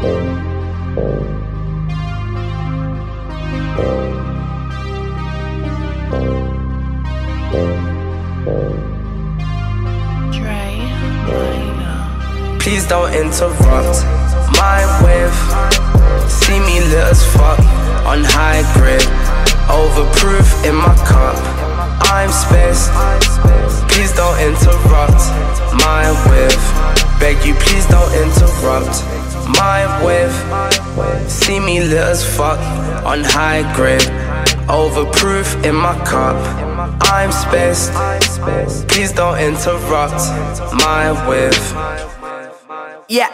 Please don't interrupt my wave. See me lit as fuck on high grade. Overproof in my cup. I'm space. Please don't interrupt my wave. Beg you, please don't interrupt my wave. See me lit as fuck on high grade. Overproof in my cup. I'm space. Please don't interrupt my wave. Yeah.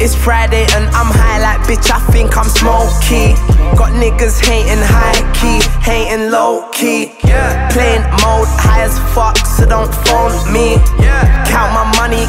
It's Friday and I'm high like bitch, I think I'm smoky. Got niggas hating high key, hating low key. Yeah. Playing mode high as fuck, so don't phone me. Yeah. Count my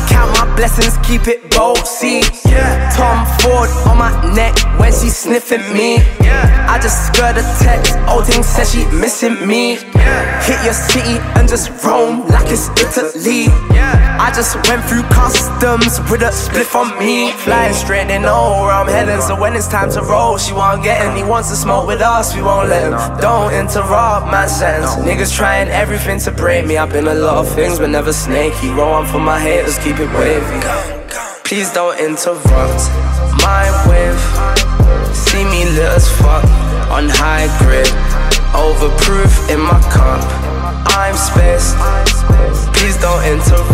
count my blessings, keep it bossy. Yeah. Tom Ford on my neck when she sniffing me. Yeah. I just skirt a text, old thing says she missing me. Yeah. Hit your city and just roam like it's Italy. Yeah. Just went through customs with a spliff on me. Flying straight, they know where I'm heading. So when it's time to roll, she won't get any. Wants to smoke with us, we won't let him. Don't interrupt my sense. Niggas trying everything to break me. I've been a lot of things, but never snaky. Roll on for my haters, keep it wavy. Please don't interrupt my wave. See me lit as fuck on high grade. Overproof in my cup. I'm spaced. Please don't interrupt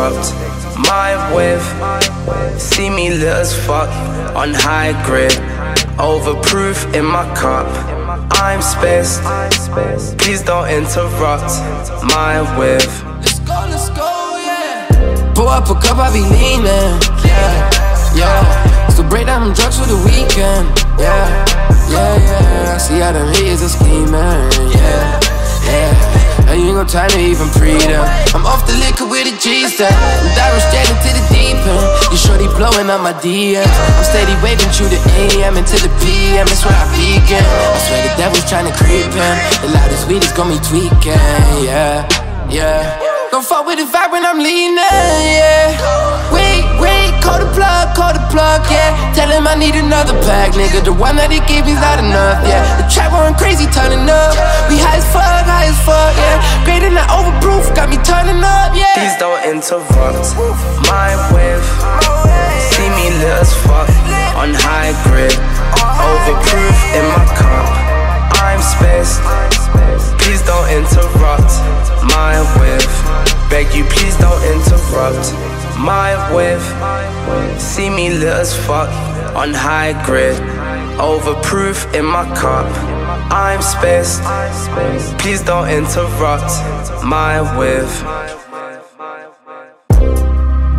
interrupt my wave. See me lit as fuck on high grade. Overproof in my cup. I'm spaced, Please don't interrupt my wave. Let's go, let's go, yeah. Pull up a cup, I be leaning, yeah, yeah. So break down drugs for the weekend, yeah, yeah, yeah. See how them haters are scheming, yeah, yeah. You ain't got time to even breathe. I'm off the liquor with a G step. I'm straight into the deep end. You shorty blowing up my DMs. I'm steady waving through the AM into the PM. That's where I begin. I swear the devil's trying to creep in. The loudest weed is gonna be tweaking. Yeah, yeah. Don't fuck with the vibe when I'm leaning. Yeah. Wait, wait, call the plug, call the plug, yeah. Tell him I need another pack, nigga. The one that he gave me's not enough, yeah. The trap going crazy, turning up. We high as fuck, high as fuck, Great overproof, got me turning up, yeah. Please don't interrupt my wave. See me lit as fuck on high grade. Overproof in my cup. I'm space. Please don't interrupt my wave. Beg you, please don't interrupt my wave. See me lit as fuck on high grade. Overproof in my cup. I'm spaced. Please don't interrupt my wave.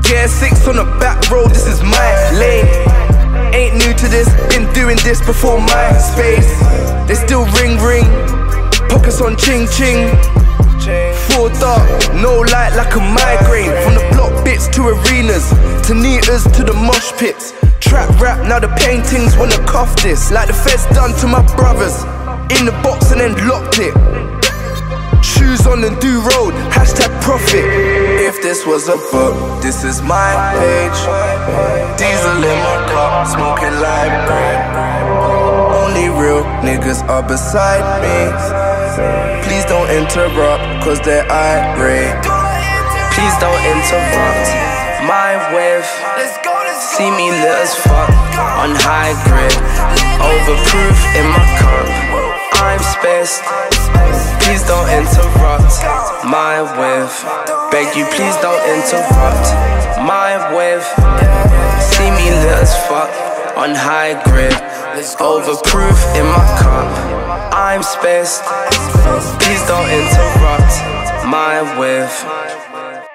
Gear six on the back road, this is my lane. Ain't new to this, been doing this before my space. They still ring ring, pockets on ching ching. Full dark, no light like a migraine. From the block bits to arenas, to neaters to the mosh pits. Trap rap, now the paintings wanna cuff this. Like the feds done to my brothers. In the box and then locked it. Shoes on the do road, hashtag profit. If this was a book, this is my page. Diesel in my car, smoking like bread. Only real niggas are beside me. Please don't interrupt, cause they're irate. Please don't interrupt wave. See me lit as fuck on high grade. Overproof in my cup. I'm spaced. Please don't interrupt my wave. Beg you, please don't interrupt my wave. See me lit as fuck on high grade. Overproof in my cup. I'm spaced. Please don't interrupt my wave.